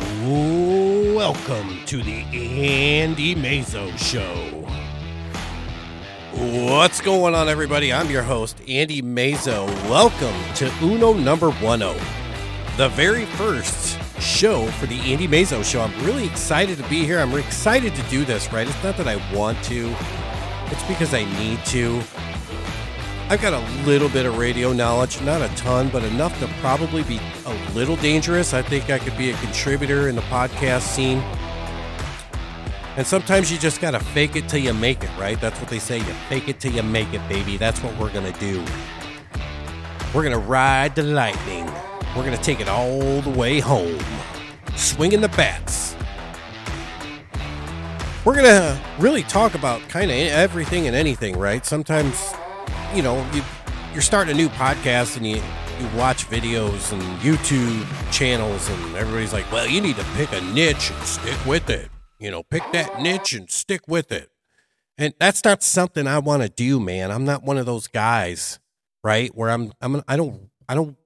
Welcome to the Andy Mazo Show. What's going on, everybody? I'm your host, Andy Mazo. Welcome to Uno number 10, the very first show for the Andy Mazo Show. I'm really excited to be here. I'm excited to do this, right? It's not that I want to, it's because I need to. I've got a little bit of radio knowledge, not a ton, but enough to probably be a little dangerous. I think I could be a contributor in the podcast scene. And sometimes you just got to fake it till you make it, right? That's what they say. You fake it till you make it, baby. That's what we're going to do. We're going to ride the lightning. We're going to take it all the way home. Swinging the bats. We're going to really talk about kind of everything and anything, right? Sometimes you know, you you're starting a new podcast and you you watch videos and YouTube channels and everybody's like, "Well, you need to pick a niche and stick with it." You know, pick that niche and stick with it. And that's not something I want to do, man. I'm not one of those guys, right? Where I'm I'm I don't I don't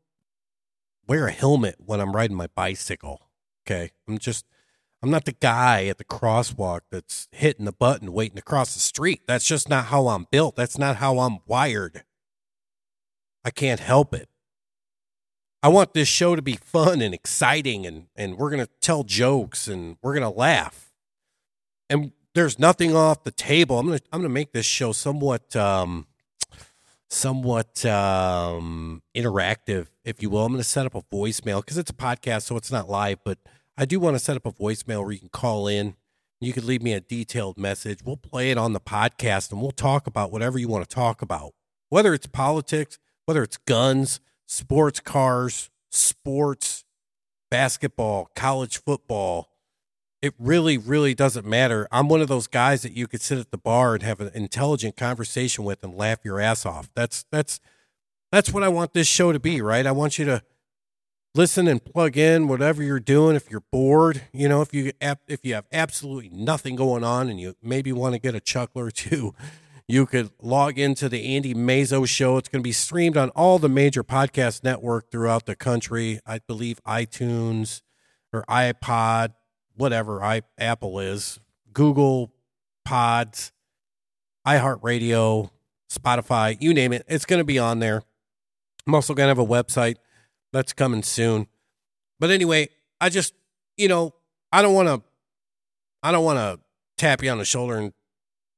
wear a helmet when I'm riding my bicycle. Okay? I'm just I'm not the guy at the crosswalk that's hitting the button waiting to cross the street. That's just not how I'm built. That's not how I'm wired. I can't help it. I want this show to be fun and exciting and and we're going to tell jokes and we're going to laugh. And there's nothing off the table. I'm going to I'm going to make this show somewhat um somewhat um interactive if you will. I'm going to set up a voicemail cuz it's a podcast so it's not live, but I do want to set up a voicemail where you can call in. You can leave me a detailed message. We'll play it on the podcast and we'll talk about whatever you want to talk about, whether it's politics, whether it's guns, sports cars, sports, basketball, college football. It really, really doesn't matter. I'm one of those guys that you could sit at the bar and have an intelligent conversation with and laugh your ass off. That's that's that's what I want this show to be, right? I want you to listen and plug in whatever you're doing if you're bored you know if you if you have absolutely nothing going on and you maybe want to get a chuckle or two you could log into the andy mazo show. It's going to be streamed on all the major podcast network throughout the country. I believe itunes or ipod whatever I, apple is google pods iheartradio spotify you name it it's going to be on there. I'm also going to have a website that's coming soon. But anyway, I just, you know, I don't want to, I don't want to tap you on the shoulder and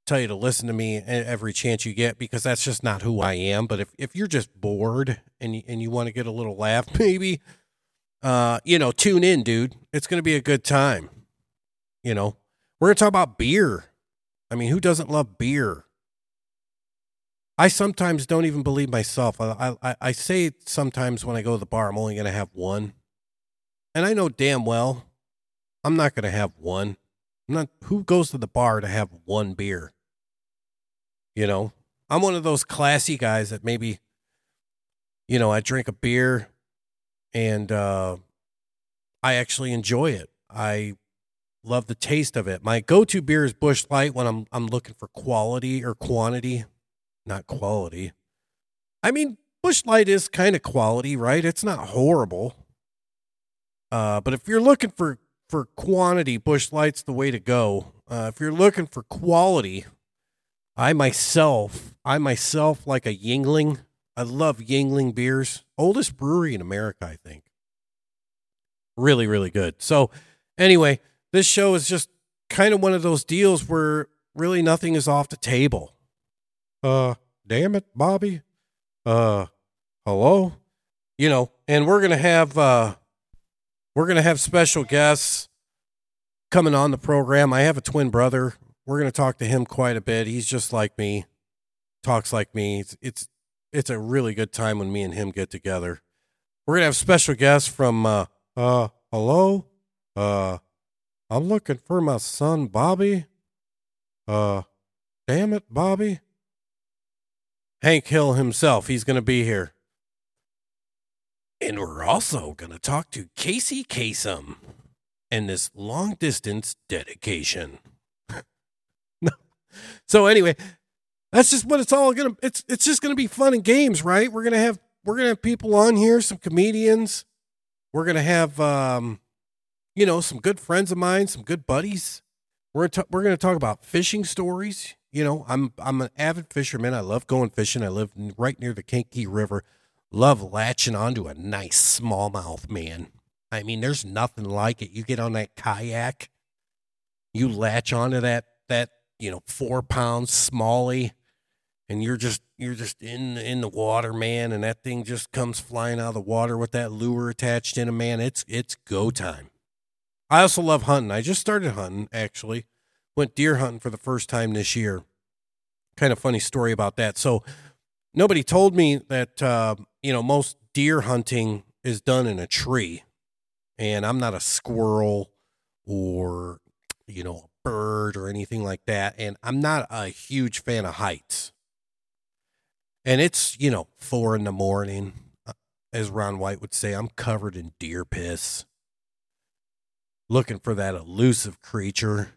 tell you to listen to me every chance you get because that's just not who I am. But if, if you're just bored and you, and you want to get a little laugh, maybe, uh, you know, tune in, dude. It's going to be a good time. You know, we're going to talk about beer. I mean, who doesn't love beer? I sometimes don't even believe myself. I, I, I say sometimes when I go to the bar, I'm only going to have one. And I know damn well I'm not going to have one. I'm not, who goes to the bar to have one beer? You know, I'm one of those classy guys that maybe, you know, I drink a beer and uh, I actually enjoy it. I love the taste of it. My go-to beer is Busch Light when I'm I'm looking for quality or quantity not quality. I mean, Busch Light is kind of quality, right? It's not horrible. Uh, but if you're looking for for quantity, Busch Light's the way to go. Uh, if you're looking for quality, I myself, I myself like a Yuengling. I love Yuengling beers. Oldest brewery in America, I think. Really, really good. So, anyway, this show is just kind of one of those deals where really nothing is off the table. Uh, damn it, Bobby. Uh, hello. You know, and we're gonna have uh, we're gonna have special guests coming on the program. I have a twin brother. We're gonna talk to him quite a bit. He's just like me, talks like me. It's it's it's a really good time when me and him get together. We're gonna have special guests from uh uh hello uh I'm looking for my son Bobby. Uh, damn it, Bobby. Hank Hill himself. He's going to be here. And we're also going to talk to Casey Kasem and this long distance dedication. so anyway, that's just what it's all going to it's it's just going to be fun and games, right? We're going to have we're going to have people on here, some comedians. We're going to have um you know, some good friends of mine, some good buddies. We're t- we're going to talk about fishing stories. You know, I'm I'm an avid fisherman. I love going fishing. I live right near the Kankakee River. Love latching onto a nice smallmouth, man. I mean, there's nothing like it. You get on that kayak, you latch onto that that you know four pound smallie, and you're just you're just in in the water, man. And that thing just comes flying out of the water with that lure attached in it, man. It's it's go time. I also love hunting. I just started hunting actually. Went deer hunting for the first time this year. Kind of funny story about that. So nobody told me that uh, you know most deer hunting is done in a tree, and I'm not a squirrel or you know a bird or anything like that, and I'm not a huge fan of heights. And it's you know four in the morning, uh, as Ron White would say. I'm covered in deer piss looking for that elusive creature.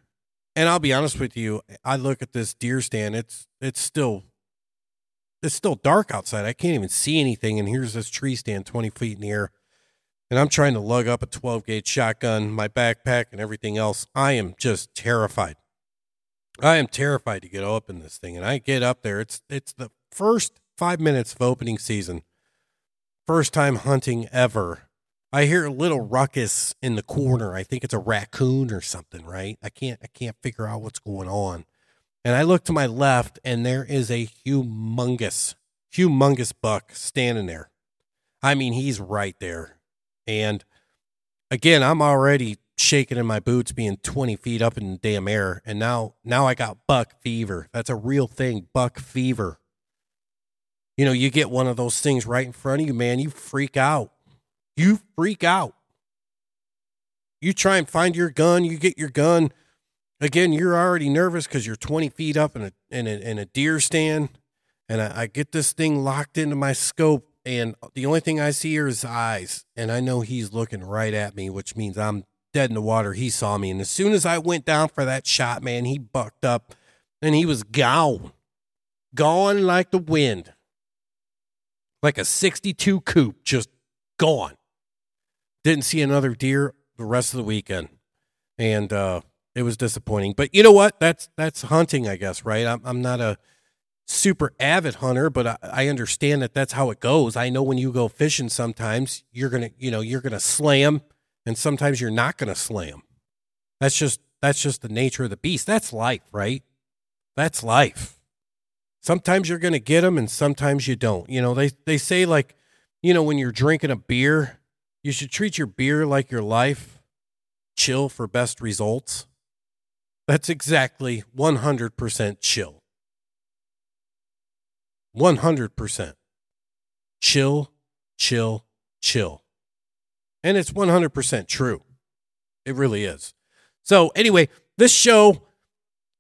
And I'll be honest with you, I look at this deer stand, it's it's still it's still dark outside. I can't even see anything. And here's this tree stand 20 feet in the air. And I'm trying to lug up a 12 gauge shotgun, my backpack, and everything else. I am just terrified. I am terrified to get up in this thing. And I get up there. It's it's the first five minutes of opening season. First time hunting ever. I hear a little ruckus in the corner. I think it's a raccoon or something, right? I can't I can't figure out what's going on. And I look to my left and there is a humongous, humongous buck standing there. I mean, he's right there. And again, I'm already shaking in my boots being 20 feet up in the damn air. And now now I got buck fever. That's a real thing, buck fever. You know, you get one of those things right in front of you, man, you freak out you freak out. You try and find your gun, you get your gun. Again, you're already nervous because you're 20 feet up in a, in a, in a deer stand. And I, I get this thing locked into my scope, and the only thing I see are his eyes. And I know he's looking right at me, which means I'm dead in the water. He saw me. And as soon as I went down for that shot, man, he bucked up and he was gone. Gone like the wind. Like a 62 coupe, just gone. Didn't see another deer the rest of the weekend, and uh, it was disappointing. But you know what? That's that's hunting, I guess, right? I'm I'm not a super avid hunter, but I, I understand that that's how it goes. I know when you go fishing, sometimes you're gonna you know you're gonna slam, and sometimes you're not gonna slam. That's just that's just the nature of the beast. That's life, right? That's life. Sometimes you're going to get them and sometimes you don't. You know, they they say like, you know, when you're drinking a beer you should treat your beer like your life. Chill for best results. That's exactly 100% chill. 100%. Chill, chill, chill. And it's 100% true. It really is. So, anyway, this show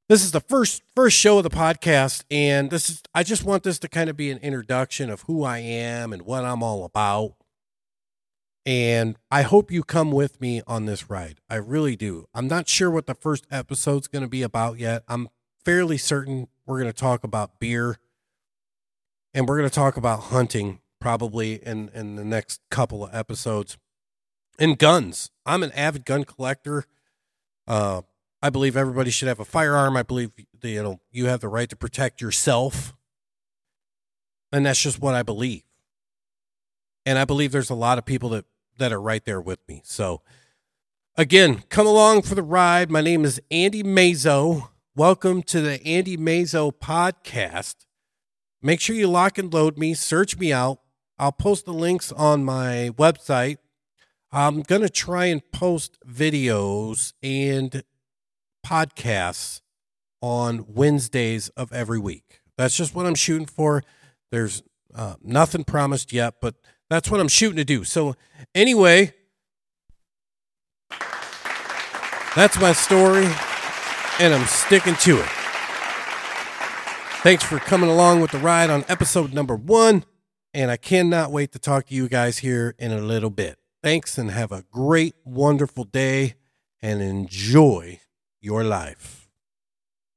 this is the first first show of the podcast and this is I just want this to kind of be an introduction of who I am and what I'm all about. And I hope you come with me on this ride. I really do. I'm not sure what the first episode's going to be about yet. I'm fairly certain we're going to talk about beer and we're going to talk about hunting probably in, in the next couple of episodes and guns. I'm an avid gun collector. Uh, I believe everybody should have a firearm. I believe you know you have the right to protect yourself, and that's just what I believe. And I believe there's a lot of people that that are right there with me. So, again, come along for the ride. My name is Andy Mazo. Welcome to the Andy Mazo podcast. Make sure you lock and load me, search me out. I'll post the links on my website. I'm going to try and post videos and podcasts on Wednesdays of every week. That's just what I'm shooting for. There's uh, nothing promised yet, but that's what I'm shooting to do. So, anyway, that's my story, and I'm sticking to it. Thanks for coming along with the ride on episode number one, and I cannot wait to talk to you guys here in a little bit. Thanks, and have a great, wonderful day, and enjoy your life.